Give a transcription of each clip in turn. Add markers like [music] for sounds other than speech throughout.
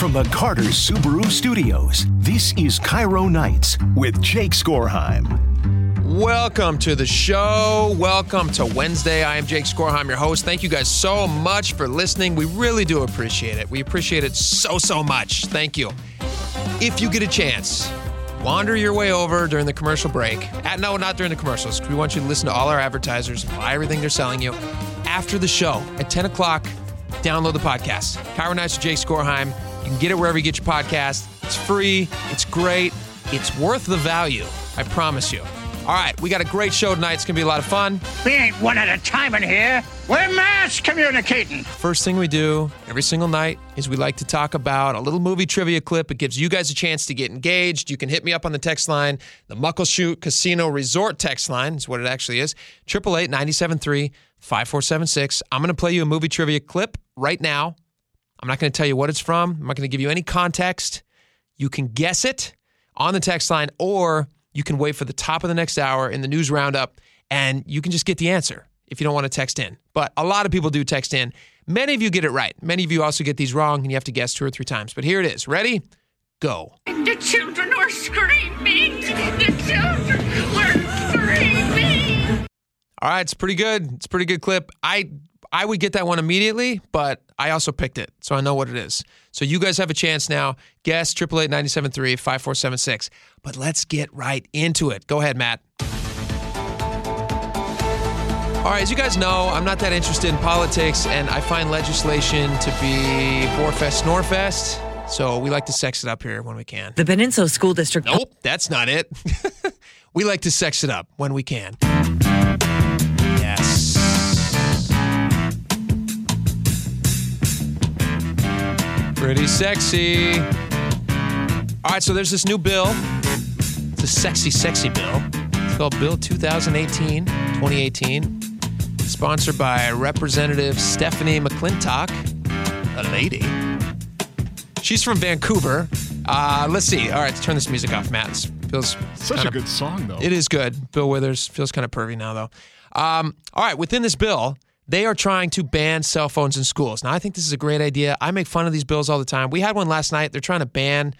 From the Carter Subaru Studios, this is KIRO Nights with Jake Skorheim. Welcome to the show. Welcome to Wednesday. I am Jake Skorheim, your host. Thank you guys so much for listening. We really do appreciate it. We appreciate it so, so much. Thank you. If you get a chance, wander your way over during the commercial break. At, no, not during the commercials. We want you to listen to all our advertisers, and buy everything they're selling you. After the show at 10 o'clock, download the podcast. KIRO Nights with Jake Skorheim. You can get it wherever you get your podcast. It's free. It's great. It's worth the value. I promise you. All right, we got a great show tonight. It's going to be a lot of fun. We ain't one at a time in here. We're mass communicating. First thing we do every single night is we like to talk about a little movie trivia clip. It gives you guys a chance to get engaged. You can hit me up on the text line. The Muckleshoot Casino Resort text line is what it actually is. 888 973 5476. I'm going to play you a movie trivia clip right now. I'm not going to tell you what it's from. I'm not going to give you any context. You can guess it on the text line, or you can wait for the top of the next hour in the news roundup and you can just get the answer if you don't want to text in. But a lot of people do text in. Many of you get it right. Many of you also get these wrong and you have to guess two or three times. But here it is. Ready? Go. The children are screaming. The children are screaming. All right, it's pretty good. It's a pretty good clip. I I would get that one immediately, but I also picked it, so I know what it is. So you guys have a chance now. Guess triple eight ninety seven three five four seven six. But let's get right into it. Go ahead, Matt. All right, as you guys know, I'm not that interested in politics, and I find legislation to be Borefest, Snorfest. So we like to sex it up here when we can. The Peninsula School District. Nope, that's not it. [laughs] we like to sex it up when we can. Pretty sexy. All right, so there's this new bill. It's a sexy, sexy bill. It's called Bill 2018 2018. Sponsored by Representative Stephanie McClintock, a lady. She's from Vancouver. Uh, let's see. All right, turn this music off, Matt. This feels Such kinda- a good song, though. it is good. Bill Withers feels kind of pervy now, though. Um, all right, within this bill, they are trying to ban cell phones in schools. Now, I think this is a great idea. I make fun of these bills all the time. We had one last night. They're trying to ban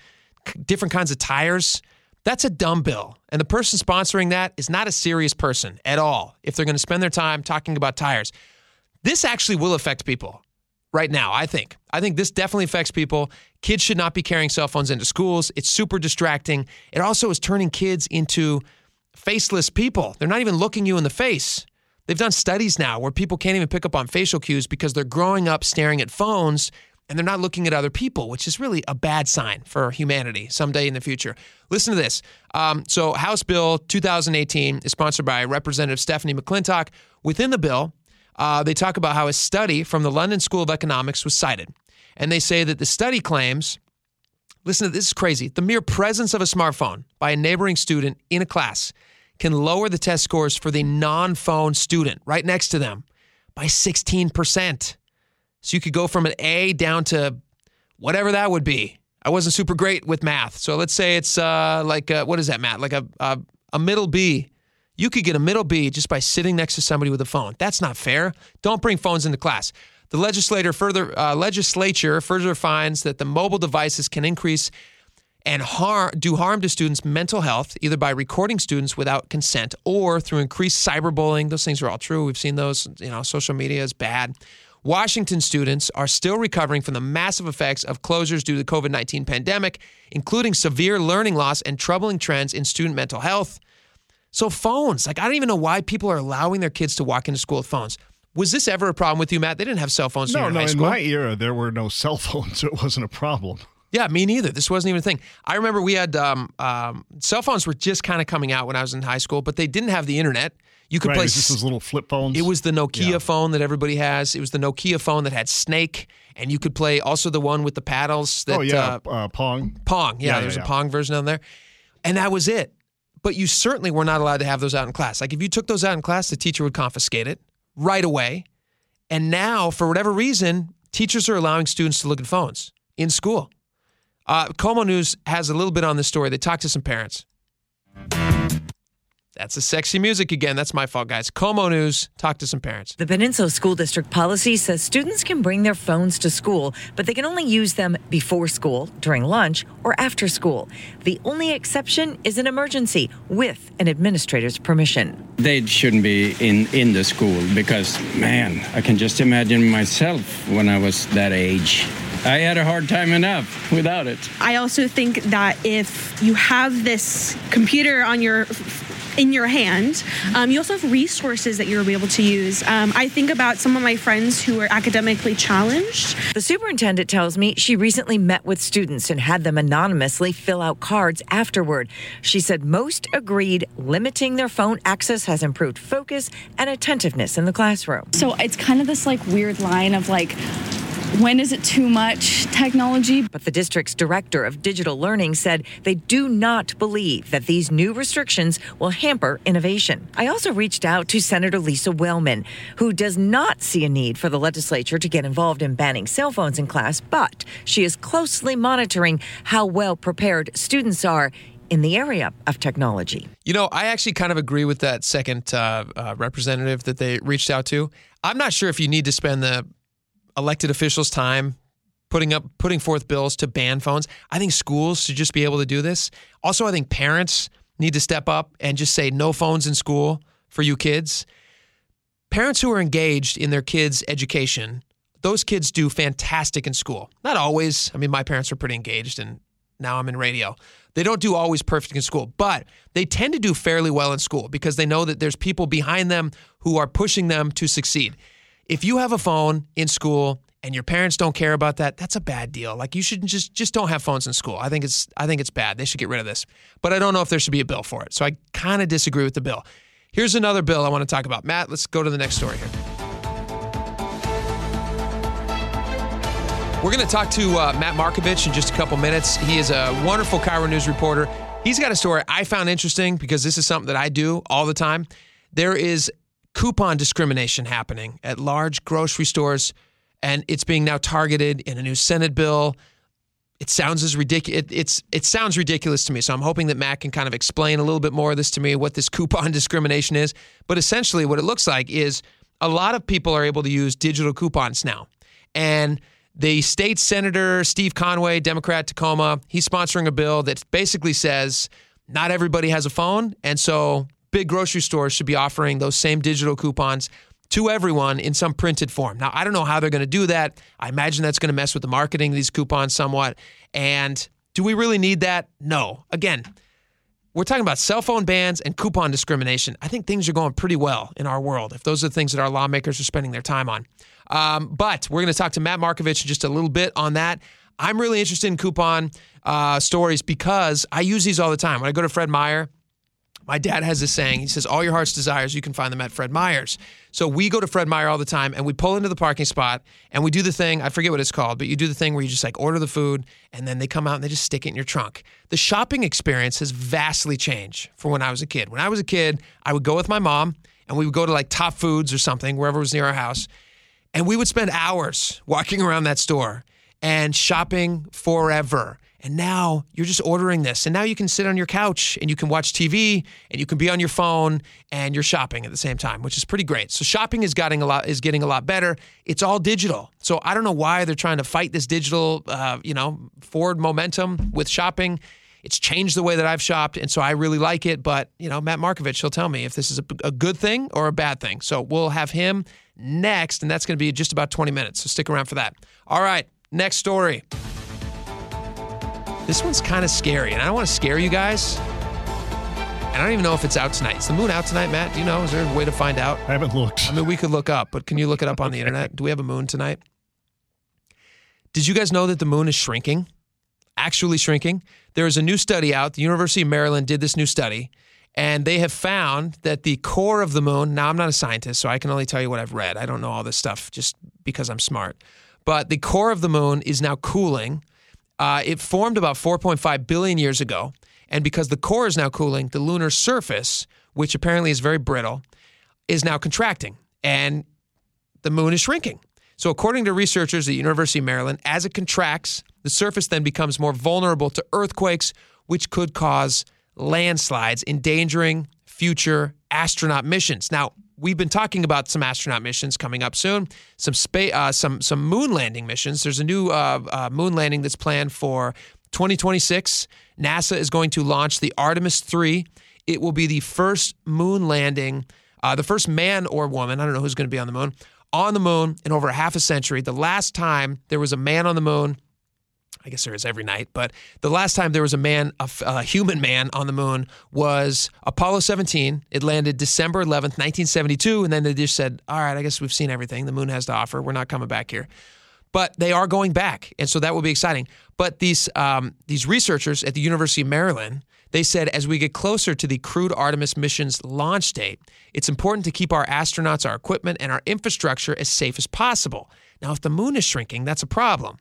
different kinds of tires. That's a dumb bill. And the person sponsoring that is not a serious person at all if they're going to spend their time talking about tires. This actually will affect people right now, I think. I think this definitely affects people. Kids should not be carrying cell phones into schools. It's super distracting. It also is turning kids into faceless people. They're not even looking you in the face. They've done studies now where people can't even pick up on facial cues because they're growing up staring at phones and they're not looking at other people, which is really a bad sign for humanity someday in the future. Listen to this. Um, so, House Bill 2018 is sponsored by Representative Stephanie McClintock. Within the bill, uh, they talk about how a study from the London School of Economics was cited. And they say that the study claims listen to this is crazy the mere presence of a smartphone by a neighboring student in a class can lower the test scores for the non phone student right next to them by 16%. So you could go from an A down to whatever that would be. I wasn't super great with math. So let's say it's uh, like, a, what is that, Matt? Like a, a, a middle B. You could get a middle B just by sitting next to somebody with a phone. That's not fair. Don't bring phones into class. The legislator further uh, legislature further finds that the mobile devices can increase and harm, do harm to students' mental health, either by recording students without consent or through increased cyberbullying. Those things are all true. We've seen those. You know, social media is bad. Washington students are still recovering from the massive effects of closures due to the COVID 19 pandemic, including severe learning loss and troubling trends in student mental health. So, phones, like, I don't even know why people are allowing their kids to walk into school with phones. Was this ever a problem with you, Matt? They didn't have cell phones no, no. In my era, there were no [laughs] cell phones, so it wasn't a problem. Yeah, me neither. This wasn't even a thing. I remember we had um, um, cell phones were just kind of coming out when I was in high school, but they didn't have the internet. You could Right? play. It was just those little flip phones. It was the Nokia Yeah. phone that everybody has. It was the Nokia phone that had Snake, and you could play also the one with the paddles. That, oh yeah, uh, uh, Pong. Pong. Yeah, Yeah, there's yeah, a yeah. Pong version on there, and that was it. But you certainly were not allowed to have those out in class. Like if you took those out in class, the teacher would confiscate it right away. And now, for whatever reason, teachers are allowing students to look at phones in school. Uh, KOMO News has a little bit on this story. They talked to some parents. That's the sexy music again. That's my fault, guys. KOMO News, talk to some parents. The Peninsula School District policy says students can bring their phones to school, but they can only use them before school, during lunch, or after school. The only exception is an emergency with an administrator's permission. They shouldn't be in, in the school because, man, I can just imagine myself when I was that age. I had a hard time enough without it. I also think that if you have this computer on your in your hand. Um, you also have resources that you'll be able to use. Um, I think about some of my friends who are academically challenged. The superintendent tells me she recently met with students and had them anonymously fill out cards afterward. She said most agreed limiting their phone access has improved focus and attentiveness in the classroom. So it's kind of this like weird line of like, when is it too much technology? But the district's director of digital learning said they do not believe that these new restrictions will hamper innovation. I also reached out to Senator Lisa Wellman, who does not see a need for the legislature to get involved in banning cell phones in class, but she is closely monitoring how well prepared students are in the area of technology. You know, I actually kind of agree with that second uh, uh, representative that they reached out to. I'm not sure if you need to spend the elected officials' time putting up putting forth bills to ban phones. I think schools should just be able to do this. Also, I think parents need to step up and just say no phones in school for you kids. Parents who are engaged in their kids' education, those kids do fantastic in school. Not always. I mean, my parents were pretty engaged and now I'm in radio. They don't do always perfect in school, but they tend to do fairly well in school because they know that there's people behind them who are pushing them to succeed if you have a phone in school and your parents don't care about that, that's a bad deal. Like you should just just don't have phones in school. I think it's I think it's bad. They should get rid of this. But I don't know if there should be a bill for it. So I kind of disagree with the bill. Here's another bill I want to talk about. Matt, let's go to the next story here. We're going to talk to uh, Matt Markovich in just a couple minutes. He is a wonderful KIRO News reporter. He's got a story I found interesting because this is something that I do all the time. There is coupon discrimination happening at large grocery stores, and it's being now targeted in a new Senate bill. It sounds as ridiculous. It, it's it sounds ridiculous to me. So I'm hoping that Matt can kind of explain a little bit more of this to me, what this [laughs] coupon discrimination is. But essentially, what it looks like is a lot of people are able to use digital coupons now, and the state senator Steve Conway, Democrat Tacoma, he's sponsoring a bill that basically says not everybody has a phone, and so big grocery stores should be offering those same digital coupons to everyone in some printed form. Now, I don't know how they're going to do that. I imagine that's going to mess with the marketing of these coupons somewhat. And do we really need that? No. Again, we're talking about cell phone bans and coupon discrimination. I think things are going pretty well in our world if those are the things that our lawmakers are spending their time on. Um, but we're going to talk to Matt Markovich in just a little bit on that. I'm really interested in coupon uh, stories because I use these all the time. When I go to Fred Meyer, my dad has this saying. He says, All your heart's desires, you can find them at Fred Meyer's. So we go to Fred Meyer all the time and we pull into the parking spot and we do the thing. I forget what it's called, but you do the thing where you just like order the food and then they come out and they just stick it in your trunk. The shopping experience has vastly changed from when I was a kid. When I was a kid, I would go with my mom and we would go to like Top Foods or something, wherever was near our house. And we would spend hours walking around that store and shopping forever. And now you're just ordering this. And now you can sit on your couch and you can watch TV and you can be on your phone and you're shopping at the same time, which is pretty great. So shopping is getting a lot is getting a lot better. It's all digital. So I don't know why they're trying to fight this digital, uh, you know, forward momentum with shopping. It's changed the way that I've shopped, and so I really like it. But you know, Matt Markovich, he'll tell me if this is a, a good thing or a bad thing. So we'll have him next, and that's going to be just about 20 minutes. So stick around for that. All right, next story. This one's kind of scary, and I don't want to scare you guys. And I don't even know if it's out tonight. Is the moon out tonight, Matt? Do you know? Is there a way to find out? I haven't looked. I mean, we could look up, but can you look it up on the internet? Do we have a moon tonight? Did you guys know that the moon is shrinking? Actually shrinking? There is a new study out. The University of Maryland did this new study, and they have found that the core of the moon, now I'm not a scientist, so I can only tell you what I've read. I don't know all this stuff just because I'm smart. But the core of the moon is now cooling uh, it formed about 4.5 billion years ago. And because the core is now cooling, the lunar surface, which apparently is very brittle, is now contracting and the moon is shrinking. So, according to researchers at University of Maryland, as it contracts, the surface then becomes more vulnerable to earthquakes, which could cause landslides, endangering future astronaut missions. Now, we've been talking about some astronaut missions coming up soon, some space, uh, some some moon landing missions. There's a new uh, uh, moon landing that's planned for 2026. NASA is going to launch the Artemis 3. It will be the first moon landing, uh, the first man or woman. I don't know who's going to be on the moon on the moon in over half a century. The last time there was a man on the moon I guess there is every night, but the last time there was a man, a human man on the moon was Apollo 17. It landed December 11th, 1972, and then they just said, "All right, I guess we've seen everything the moon has to offer. We're not coming back here." But they are going back, and so that will be exciting. But these um, these researchers at the University of Maryland, they said as we get closer to the crewed Artemis mission's launch date, it's important to keep our astronauts, our equipment, and our infrastructure as safe as possible. Now, if the moon is shrinking, that's a problem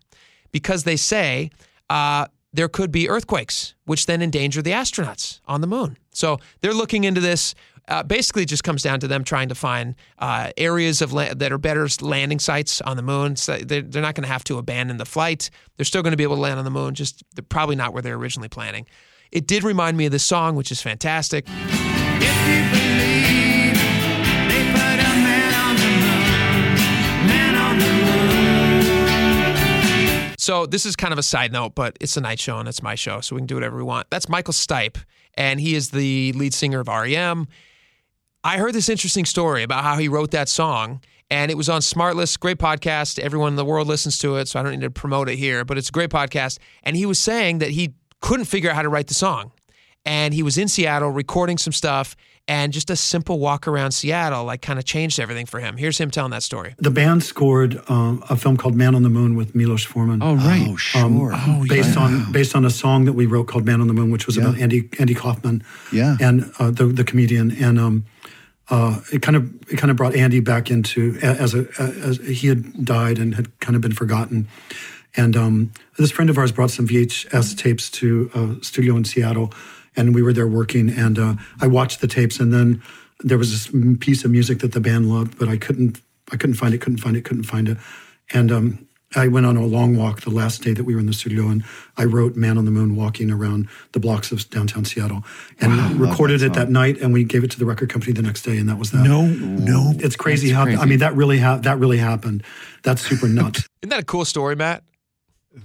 because they say uh, there could be earthquakes, which then endanger the astronauts on the moon. So they're looking into this. Uh, basically, just comes down to them trying to find uh, areas of la- that are better landing sites on the moon. So they're, they're not going to have to abandon the flight. They're still going to be able to land on the moon, just they're probably not where they're originally planning. It did remind me of this song, which is fantastic. So this is kind of a side note, but it's a night show and it's my show, so we can do whatever we want. That's Michael Stipe, and he is the lead singer of REM. I heard this interesting story about how he wrote that song, and it was on Smartless, great podcast. Everyone in the world listens to it, so I don't need to promote it here, but it's a great podcast. And he was saying that he couldn't figure out how to write the song. And he was in Seattle recording some stuff, and just a simple walk around Seattle like kind of changed everything for him. Here's him telling that story. The band scored um, a film called Man on the Moon with Milos Forman. Oh right, Oh, sure. oh, based yeah. on based on a song that we wrote called "Man on the Moon," which was Yeah. about Andy Andy Kaufman, Yeah. and uh, the the comedian, and um, uh, it kind of it kind of brought Andy back into as a as he had died and had kind of been forgotten, and um, this friend of ours brought some VHS tapes to a studio in Seattle, and we were there working, and uh, I watched the tapes, and then there was this piece of music that the band loved, but I couldn't I couldn't find it, couldn't find it, couldn't find it, and um, I went on a long walk the last day that we were in the studio, and I wrote "Man on the Moon" walking around the blocks of downtown Seattle, and recorded it that night, and we gave it to the record company the next day, and that was that. No, no. it's crazy That's how I mean that really ha- that really happened. That's super [laughs] nuts. Isn't that a cool story, Matt?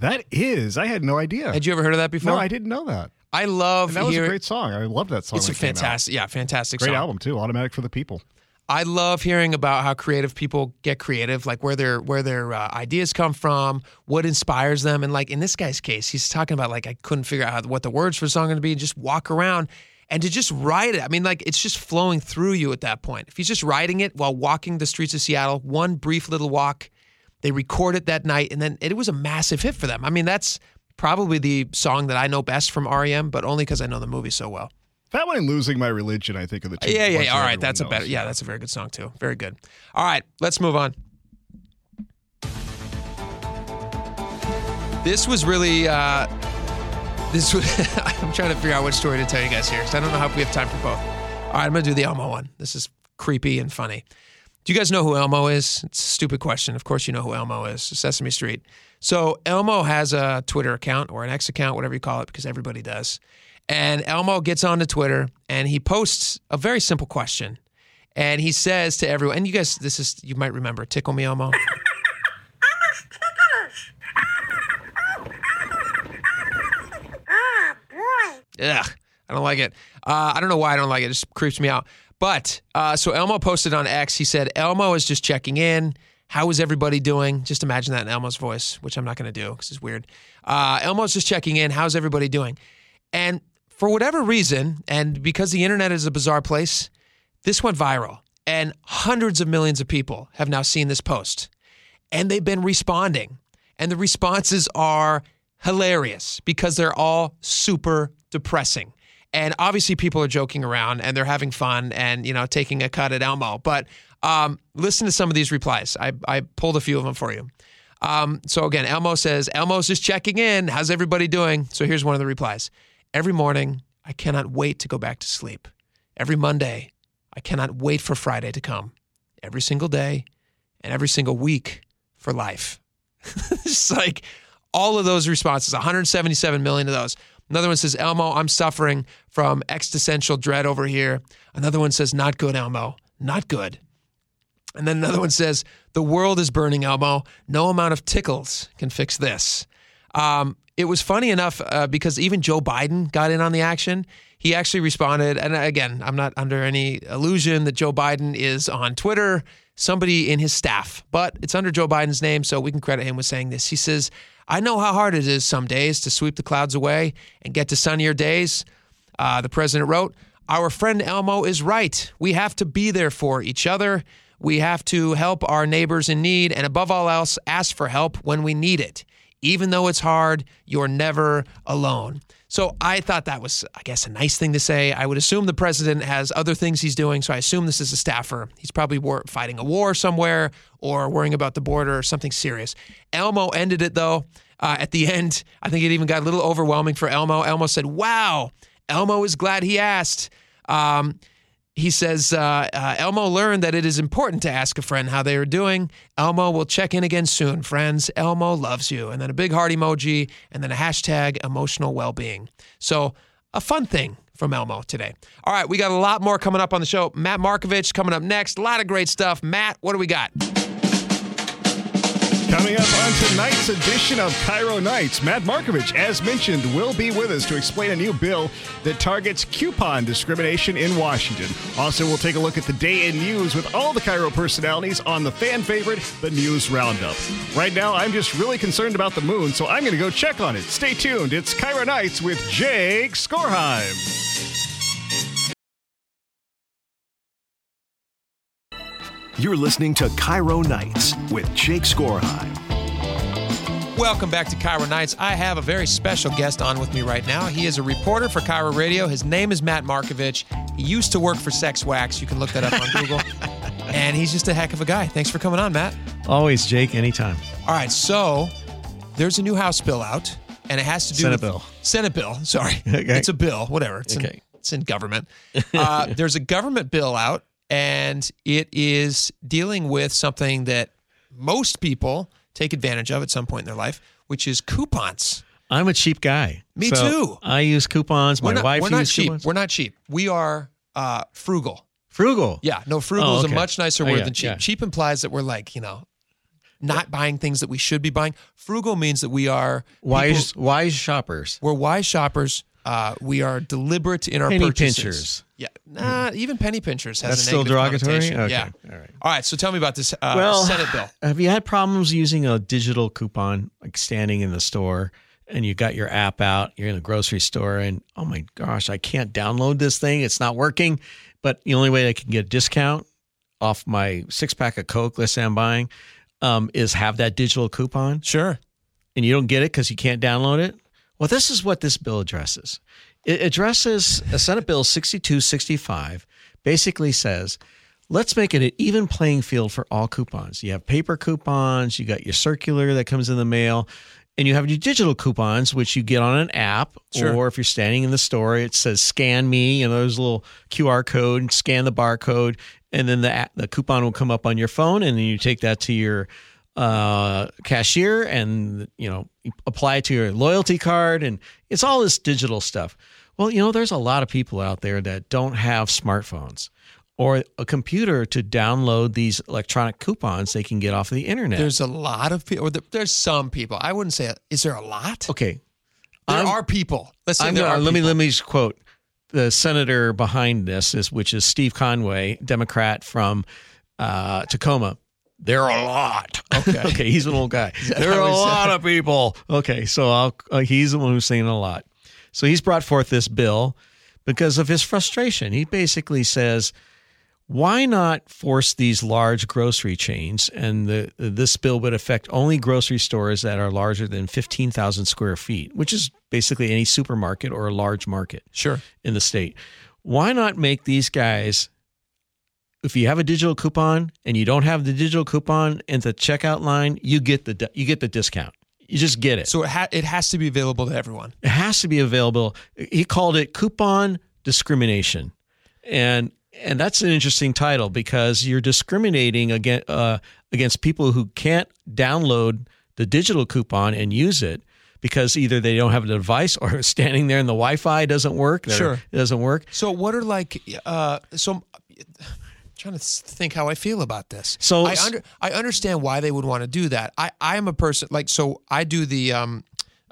That is. I had no idea. Had you ever heard of that before? No, I didn't know that. I love And that was a great song. I love that song. It's a when it came out. fantastic, yeah, fantastic song. Great song. album too. Automatic for the People. I love hearing about how creative people get creative, like where their where their uh, ideas come from, what inspires them, and like in this guy's case, he's talking about like I couldn't figure out how, what the words for the song are going to be, and just walk around and to just write it. I mean, like it's just flowing through you at that point. If he's just writing it while walking the streets of Seattle, one brief little walk, they record it that night, and then it was a massive hit for them. I mean, that's probably the song that I know best from REM, but only because I know the movie so well. That one and Losing My Religion, I think, of the two. Yeah, yeah, yeah. All right, that's a better. Yeah, that's a very good song too. Very good. All right, let's move on. This was really. Uh, this was. [laughs] I'm trying to figure out which story to tell you guys here because I don't know how we have time for both. All right, I'm gonna do the Elmo one. This is creepy and funny. Do you guys know who Elmo is? It's a stupid question. Of course, you know who Elmo is. Sesame Street. So Elmo has a Twitter account or an X account, whatever you call it, because everybody does. And Elmo gets onto Twitter and he posts a very simple question. And he says to everyone, and you guys, this is, you might remember, Tickle Me Elmo. Oh [laughs] boy. Ugh, I don't like it. Uh, I don't know why I don't like it. It just creeps me out. But uh, so Elmo posted on X. He said, Elmo is just checking in. How is everybody doing? Just imagine that in Elmo's voice, which I'm not going to do because it's weird. Uh, Elmo's just checking in. How's everybody doing? And for whatever reason, and because the internet is a bizarre place, this went viral. And hundreds of millions of people have now seen this post. And they've been responding. And the responses are hilarious because they're all super depressing. And obviously, people are joking around and they're having fun and you know taking a cut at Elmo. But um, listen to some of these replies. I, I pulled a few of them for you. Um, so again, Elmo says, Elmo's just checking in. How's everybody doing? So here's one of the replies. Every morning, I cannot wait to go back to sleep. Every Monday, I cannot wait for Friday to come. Every single day and every single week for life. [laughs] it's like all of those responses, 177 million of those. Another one says, Elmo, I'm suffering from existential dread over here. Another one says, Not good, Elmo. Not good. And then another one says, The world is burning, Elmo. No amount of tickles can fix this. Um, it was funny enough uh, because even Joe Biden got in on the action. He actually responded. And again, I'm not under any illusion that Joe Biden is on Twitter, somebody in his staff, but it's under Joe Biden's name, so we can credit him with saying this. He says, I know how hard it is some days to sweep the clouds away and get to sunnier days. Uh, the president wrote, Our friend Elmo is right. We have to be there for each other. We have to help our neighbors in need, and above all else, ask for help when we need it. Even though it's hard, you're never alone. So I thought that was, I guess, a nice thing to say. I would assume the president has other things he's doing, so I assume this is a staffer. He's probably war- fighting a war somewhere or worrying about the border or something serious. Elmo ended it though. Uh, at the [laughs] end, I think it even got a little overwhelming for Elmo. Elmo said, "Wow, Elmo is glad he asked." Um, he says uh, uh, Elmo learned that it is important to ask a friend how they are doing. Elmo will check in again soon, friends. Elmo loves you. And then a big heart emoji, and then a hashtag emotional well being. So, a fun thing from Elmo today. All right, we got a lot more coming up on the show. Matt Markovich coming up next. A lot of great stuff. Matt, what do we got? Coming up on tonight's edition of KIRO Nights, Matt Markovich, as mentioned, will be with us to explain a new bill that targets coupon discrimination in Washington. Also, we'll take a look at the day in news with all the KIRO personalities on the fan favorite, the News Roundup. Right now, I'm just really concerned about the moon, so I'm going to go check on it. Stay tuned. It's KIRO Nights with Jake Skorheim. You're listening to KIRO Nights with Jake Skorheim. Welcome back to KIRO Nights. I have a very special guest on with me right now. He is a reporter for KIRO Radio. His name is Matt Markovich. He used to work for Sex Wax. You can look that up on Google. [laughs] And he's just a heck of a guy. Thanks for coming on, Matt. Always, Jake, anytime. All right, so there's a new House bill out, and it has to do Senate with bill. Senate bill. Sorry, [laughs] Okay. it's a bill. Whatever. It's in, Okay. it's in government. [laughs] Uh, there's a government bill out, and it is dealing with something that most people take advantage of at some point in their life, which is coupons. I'm a cheap guy. Me So too. I use coupons. My we're not, wife we're not uses cheap. coupons. We're not cheap. We are uh, frugal. Frugal. Yeah, no, frugal Oh, is a much nicer Oh, word yeah, than cheap. yeah. Cheap implies that we're like, you know, not buying things that we should be buying. Frugal means that we are Wise, people- wise shoppers. we're wise shoppers. Uh, we are deliberate in our Penny purchases. pinchers. Yeah, nah, even penny pinchers has That's a still negative derogatory? connotation. Okay, Yeah. all right. All right. So tell me about this uh, well, Senate bill. [sighs] Have you had problems using a digital coupon, like standing in the store and you got your app out, you're in a grocery store, and oh my gosh, I can't download this thing. It's not working. But the only way I can get a discount off my six pack of Coke, let's say I'm buying, um, is have that digital coupon. Sure. And you don't get it because you can't download it. Well, this is what this bill addresses. It addresses a Senate Bill 6265, basically says, let's make it an even playing field for all coupons. You have paper coupons, you got your circular that comes in the mail, and you have your digital coupons, which you get on an app, Sure. or if you're standing in the store, it says scan me, you know, there's a little QR code, scan the barcode, and then the, the coupon will come up on your phone, and then you take that to your uh, cashier and you know apply to your loyalty card and it's all this digital stuff well you know there's a lot of people out there that don't have smartphones or a computer to download these electronic coupons they can get off of the internet There's a lot of people. Or there's some people. I wouldn't say. Is there a lot? okay There I'm- are people. Let's say I'm there gonna- are. let me let me just quote the senator behind this is which is Steve Conway Democrat from uh, Tacoma there are a lot. Okay. [laughs] okay, he's an old guy. [laughs] There are a lot it? of people. Okay, so I'll, uh, he's the one who's saying a lot. So he's brought forth this bill because of his frustration. He basically says, why not force these large grocery chains? And the, this bill would affect only grocery stores that are larger than 15,000 square feet, which is basically any supermarket or a large market Sure. in the state. Why not make these guys, if you have a digital coupon and you don't have the digital coupon in the checkout line, you get the you get the discount. You just get it. So it, ha- it has to be available to everyone. It has to be available. He called it coupon discrimination, and and that's an interesting title because you're discriminating against uh, against people who can't download the digital coupon and use it because either they don't have a device [laughs] or standing there and the Wi-Fi doesn't work. Sure. it doesn't work. So what are like uh so trying to think how I feel about this. So- I under I understand why they would want to do that. I I am a person like so I do the um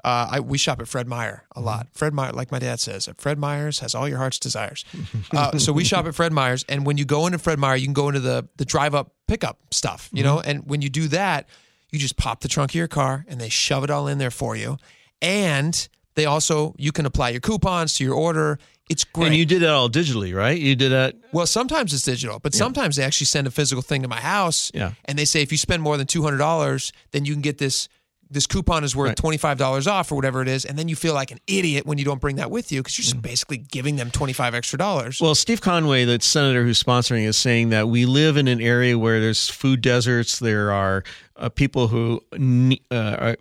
uh, I, we shop at Fred Meyer a lot. Fred Meyer, like my dad says, Fred Meyer's has all your heart's desires. [laughs] Uh, so we shop at Fred Meyer's, and when you go into Fred Meyer, you can go into the the drive up pickup stuff, you know. And when you do that, you just pop the trunk of your car, and they shove it all in there for you. And they also you can apply your coupons to your order. It's great. And you did that all digitally, right? You did that. Well, sometimes it's digital, but sometimes they actually send a physical thing to my house. Yeah. And they say if you spend more than two hundred dollars, then you can get this. This coupon is worth Right. twenty five dollars off or whatever it is, and then you feel like an idiot when you don't bring that with you because you're just basically giving them twenty five extra dollars. Well, Steve Conway, the senator who's sponsoring, is saying that we live in an area where there's food deserts. There are uh, people who uh, are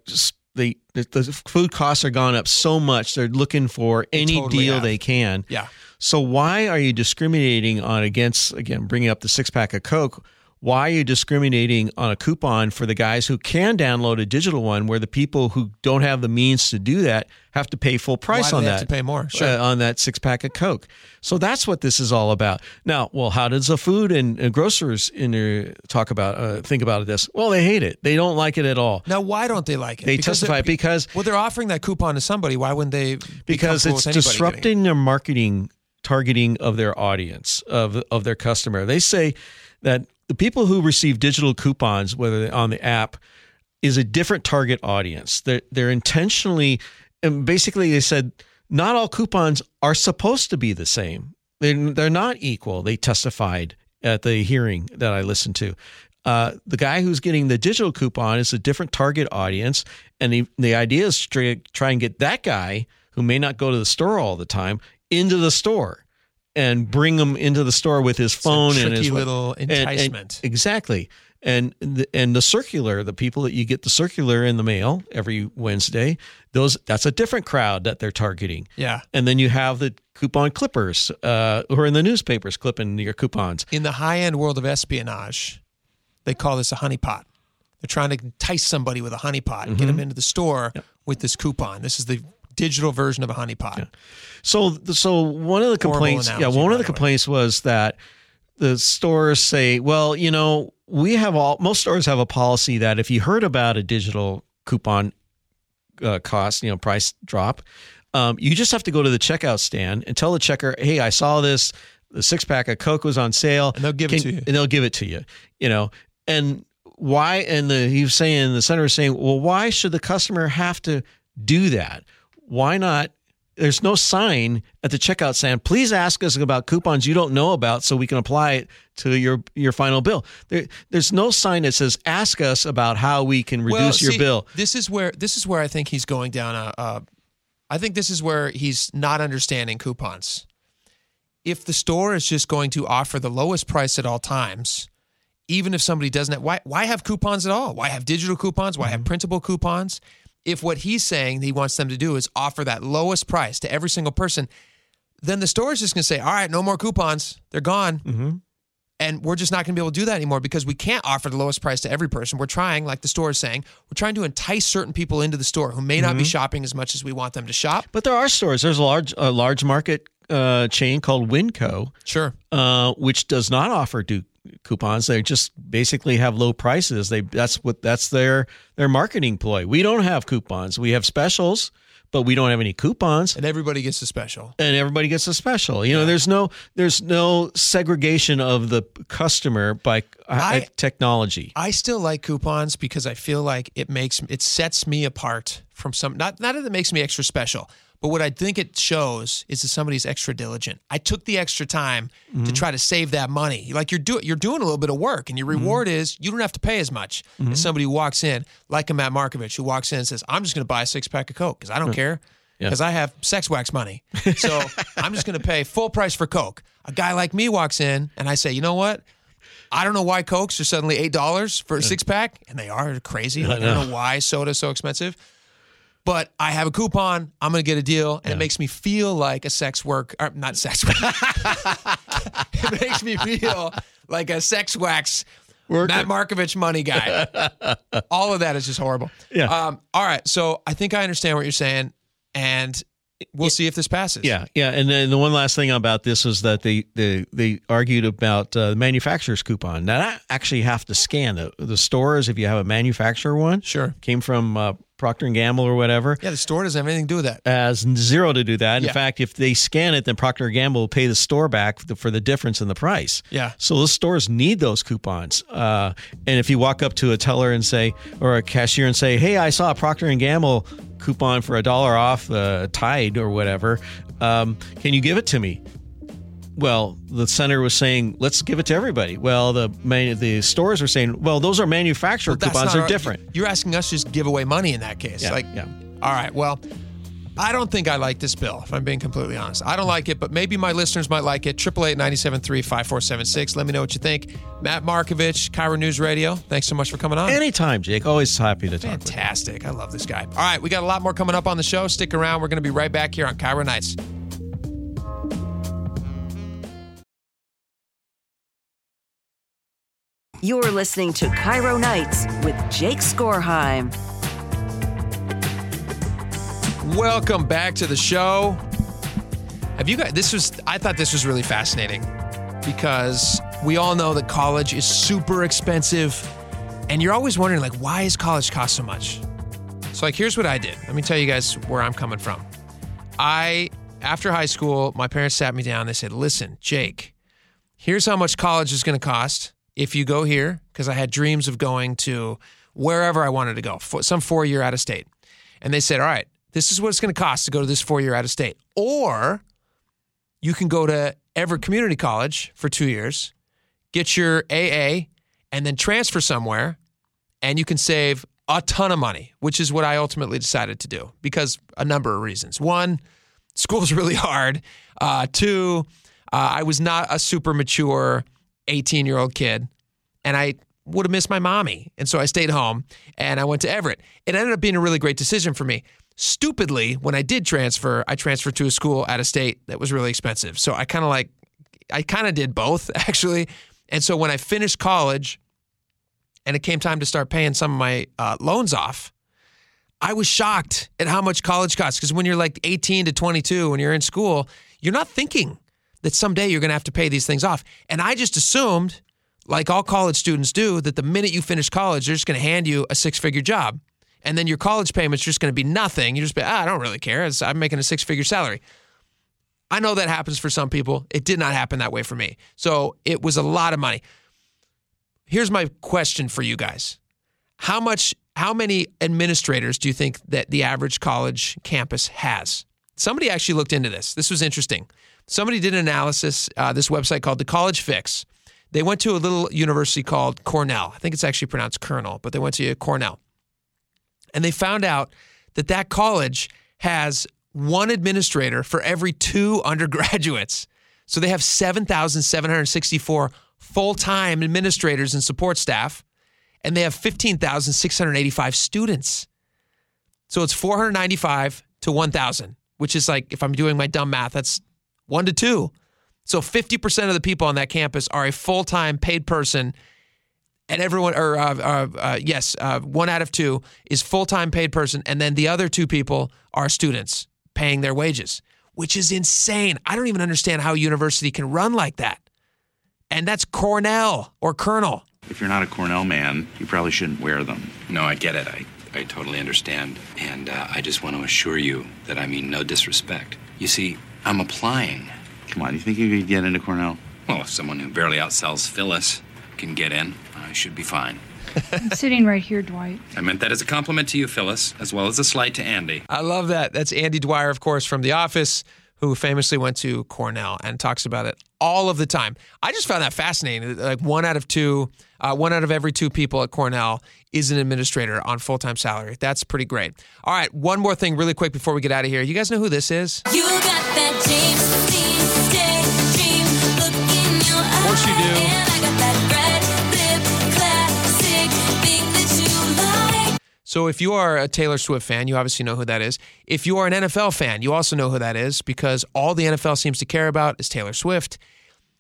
they the, the food costs are gone up so much. They're looking for any totally deal have. they can. Yeah. So why are you discriminating on against again bringing up the six pack of Coke? Why are you discriminating on a coupon for the guys who can download a digital one, where the people who don't have the means to do that have to pay full price on that? have to pay more? Sure. uh, on that six pack of Coke. So that's what this is all about. Now, well, how does the food and uh, grocers in there talk about uh, think about this? Well, they hate it. They don't like it at all. now, why don't they like it? They Because testify because well, they're offering that coupon to somebody. Why wouldn't they? Be because it's anybody it? disrupting their marketing targeting of their audience of of their customer. They say that the people who receive digital coupons, whether they're on the app, is a different target audience. They're they're intentionally, and basically they said not all coupons are supposed to be the same. They're they're not equal. They testified at the hearing that I listened to. Uh, the guy who's getting the digital coupon is a different target audience, and the the idea is to try and get that guy who may not go to the store all the time into the store and bring him into the store with his phone and his little and- and- enticement. exactly. And the, and the circular, the people that you get the circular in the mail every Wednesday, those that's a different crowd that they're targeting. Yeah. And then you have the coupon clippers uh, who are in the newspapers clipping your coupons. in the high end world of espionage, they call this a honeypot. They're trying to entice somebody with a honeypot and get Mm-hmm. them into the store with this coupon. This is the digital version of a honeypot. So, so one of the complaints, yeah, one of the way. complaints was that the stores say, well, you know, we have all most stores have a policy that if you heard about a digital coupon uh, cost, you know, price drop, um, you just have to go to the checkout stand and tell the checker, hey, I saw this. The six pack of Coke was on sale, And they'll give it to you. and they'll give it to you. You know, and why? And the he was saying the senator was saying, well, why should the customer have to do that? Why not? There's no sign at the checkout stand. Please ask us about coupons you don't know about, so we can apply it to your your final bill. There, there's no sign that says ask us about how we can reduce Well, your bill. This is where this is where I think he's going down a. a I think this is where he's not understanding coupons. If the store is just going to offer the lowest price at all times, even if somebody doesn't have, why why have coupons at all? Why have digital coupons? Why Mm-hmm. have printable coupons? If what he's saying he wants them to do is offer that lowest price to every single person, then the store is just going to say, "All right, no more coupons. They're gone." Mm-hmm. And we're just not going to be able to do that anymore because we can't offer the lowest price to every person. We're trying, like the store is saying, we're trying to entice certain people into the store who may not Mm-hmm. be shopping as much as we want them to shop. But there are stores. There's a large a large market uh, chain called Winco, Sure. uh, which does not offer do coupons. They just basically have low prices. They that's what that's their their marketing ploy. We don't have coupons. We have specials, but we don't have any coupons. And everybody gets a special. And everybody gets a special. You know, there's no there's no segregation of the customer by uh, I- technology. I still like coupons because I feel like it makes it sets me apart from some not not that it makes me extra special, but what I think it shows is that somebody's extra diligent. I took the extra time to mm-hmm. try to save that money. Like you're doing you're doing a little bit of work and your mm-hmm. reward is you don't have to pay as much as mm-hmm. somebody who walks in, like a Matt Markovich who walks in and says, I'm just gonna buy a six pack of Coke because I don't care. Yeah. Because I have sex wax money. So [laughs] I'm just gonna pay full price for Coke. A guy like me walks in and I say, you know what? I don't know why Cokes are suddenly eight dollars for a six pack, and they are crazy. Like, I, don't know why soda's so expensive. But I have a coupon. I'm gonna get a deal, and it makes me feel like a sex work, or not sex work. [laughs] it makes me feel like a sex wax Matt Markovich, money guy. [laughs] all of that is just horrible. Yeah. Um, all right. So I think I understand what you're saying, and we'll see if this passes. Yeah, yeah, and then the one last thing about this is that they they, they argued about uh, the manufacturer's coupon. Now, I actually have to scan the, the stores if you have a manufacturer one. Sure, came from uh, Procter and Gamble or whatever. Yeah, the store doesn't have anything to do with that. Has zero to do that. In Yeah. fact, if they scan it, then Procter and Gamble will pay the store back for the, for the difference in the price. Yeah. So those stores need those coupons. Uh, and if you walk up to a teller and say, or a cashier and say, "Hey, I saw a Procter and Gamble coupon for a dollar off uh, Tide or whatever. Um, can you give it to me?" Well, the center was saying, "Let's give it to everybody." Well, the man, the stores were saying, "Well, those are manufacturer coupons; they're our- different." You're asking us to just give away money in that case. Yeah, like, yeah. All right. Well, I don't think I like this bill, if I'm being completely honest. I don't like it, but maybe my listeners might like it. 888 973 5476. Let me know what you think. Matt Markovich, KIRO News Radio. Thanks so much for coming on. Anytime, Jake. Always happy to talk. Fantastic. I love this guy. All right, we got a lot more coming up on the show. Stick around. We're going to be right back here on KIRO Nights. You're listening to KIRO Nights with Jake Skorheim. Welcome back to the show. Have you guys, this was, I thought this was really fascinating because we all know that college is super expensive and you're always wondering, like, why is college cost so much? So, like, here's what I did. Let me tell you guys where I'm coming from. I, after high school, my parents sat me down. They said, listen, Jake, here's how much college is going to cost if you go here, because I had dreams of going to wherever I wanted to go, some four year out of state. And they said, all right, this is what it's going to cost to go to this four year out of state. Or you can go to Everett Community College for two years, get your AA, and then transfer somewhere, and you can save a ton of money, which is what I ultimately decided to do because a number of reasons. One, school's [laughs] really hard. Uh, two, uh, I was not a super mature 18 year old kid, and I would have missed my mommy. And so I stayed home and I went to Everett. It ended up being a really great decision for me. Stupidly, when I did transfer, I transferred to a school out of state that was really expensive. So I kind of like, I kind of did both [laughs] actually. And so when I finished college and it came time to start paying some of my uh, loans off, I was shocked at how much college costs. Because when you're like 18 to 22, when you're in school, you're not thinking that someday you're going to have to pay these things off. And I just assumed, like all college students do, that the minute you finish college, they're just going to hand you a six figure job. And then your college payment's just going to be nothing. You just be, ah, I don't really care. I'm making a six figure salary. I know that happens for some people. It did not happen that way for me. So it was a lot of money. Here's my question for you guys. How much how many administrators do you think that the average college campus has? Somebody actually looked into this. This was interesting. Somebody did an analysis, uh, this website called The College Fix. They went to a little university called Cornell. I think it's actually pronounced Colonel, but they went to Cornell. And they found out that that college has one administrator for every two [laughs] undergraduates. So they have 7,764 full time administrators and support staff, and they have 15,685 students. So it's 495 to 1,000, which is like, if I'm doing my dumb math, that's one to two. So 50% of the people on that campus are a full time paid person. And everyone, or uh, uh, uh, yes, uh, one out of two is full time paid person. And then the other two people are students paying their wages, which is insane. I don't even understand how a university can run like that. And that's Cornell or Colonel. If you're not a Cornell man, you probably shouldn't wear them. No, I get it. I, I totally understand. And uh, I just want to assure you that I mean no disrespect. You see, I'm applying. Come on, you think you could get into Cornell? Well, if someone who barely outsells Phyllis can get in, I should be fine. I'm sitting right here, Dwight. I meant that as a compliment to you, Phyllis, as well as a slight to Andy. I love that. That's Andy Dwyer, of course, from The Office, who famously went to Cornell and talks about it all of the time. I just found that fascinating. Like one out of two, uh, one out of every two people at Cornell is an administrator on full time salary. That's pretty great. All right, one more thing, really quick, before we get out of here. You guys know who this is? You got that James Dean daydream look in your eyes. Of course you do. So if you are a Taylor Swift fan, you obviously know who that is. If you are an NFL fan, you also know who that is because all the NFL seems to care about is Taylor Swift.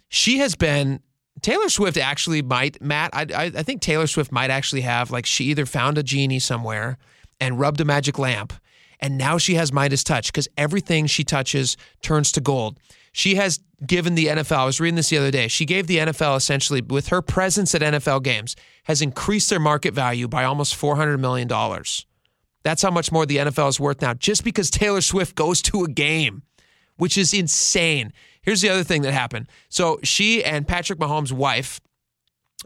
She has been Taylor Swift actually might, Matt. I, I, I think Taylor Swift might actually have like she either found a genie somewhere and rubbed a magic lamp, and now she has Midas touch because everything she touches turns to gold. She has given the NFL. I was reading this the other day. She gave the NFL essentially with her presence at NFL games has increased their market value by almost four hundred million dollars. That's how much more the NFL is worth now, just because Taylor Swift goes to a game, which is insane. Here's the other thing that happened. So she and Patrick Mahomes' wife,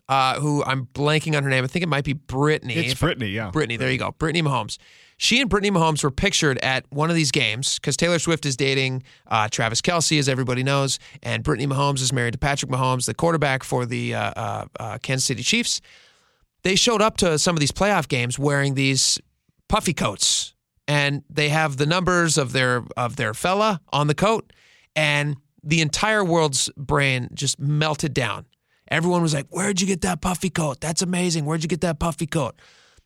uh, who I'm blanking on her name, I think it might be Brittany. It's I- Brittany, yeah. Brittany, there you go. Brittany Mahomes. She and Brittany Mahomes were pictured at one of these games because Taylor Swift is dating uh, Travis Kelce, as everybody knows, and Brittany Mahomes is married to Patrick Mahomes, the quarterback for the uh, uh, uh, Kansas City Chiefs. They showed up to some of these playoff games wearing these puffy coats, and they have the numbers of their of their fella on the coat, and the entire world's brain just melted down. Everyone was like, "Where'd you get that puffy coat? That's amazing. Where'd you get that puffy coat?"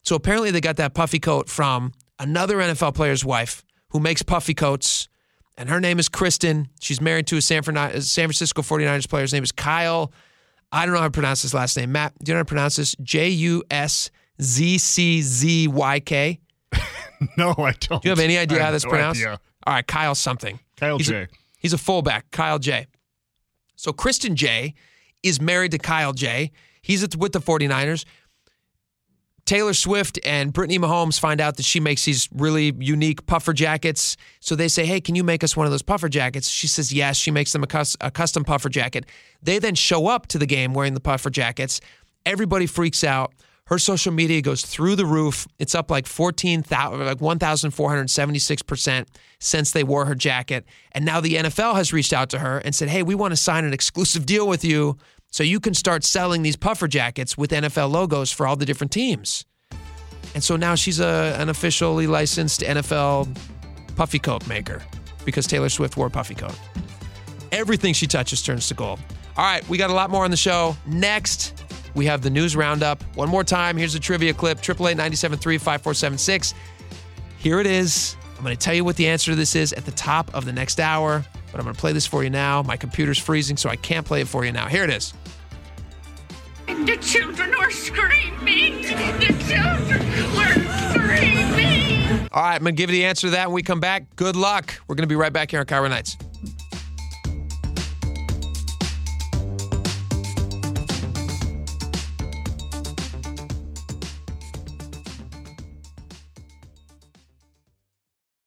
So apparently they got that puffy coat from another NFL player's wife who makes puffy coats, and her name is Kristen. She's married to a San, Fran- uh, San Francisco 49ers player. His name is Kyle. I don't know how to pronounce his last name. Matt, do you know how to pronounce this? J U S Z C Z Y K. [laughs] No, I don't. Do you have any idea how this no pronounced? idea. All right, Kyle something. Kyle he's J. A, he's a fullback, Kyle J. So Kristen J is married to Kyle J. He's with the 49ers. Taylor Swift and Brittany Mahomes find out that she makes these really unique puffer jackets. So they say, Hey, can you make us one of those puffer jackets? She says, Yes. She makes them a, cus- a custom puffer jacket. They then show up to the game wearing the puffer jackets. Everybody freaks out. Her social media goes through the roof. It's up like 14,000, like 1,476% since they wore her jacket. And now the NFL has reached out to her and said, Hey, we want to sign an exclusive deal with you so you can start selling these puffer jackets with NFL logos for all the different teams. And so now she's a, an officially licensed NFL puffy coat maker because Taylor Swift wore a puffy coat. Everything she touches turns to gold. All right, we got a lot more on the show. Next, we have the news roundup. One more time, here's a trivia clip 888 973 5476. Here it is. I'm going to tell you what the answer to this is at the top of the next hour, but I'm going to play this for you now. My computer's freezing, so I can't play it for you now. Here it is. The children were screaming. The children were screaming. All right, I'm going to give you the answer to that when we come back. Good luck. We're going to be right back here on KIRO Nights.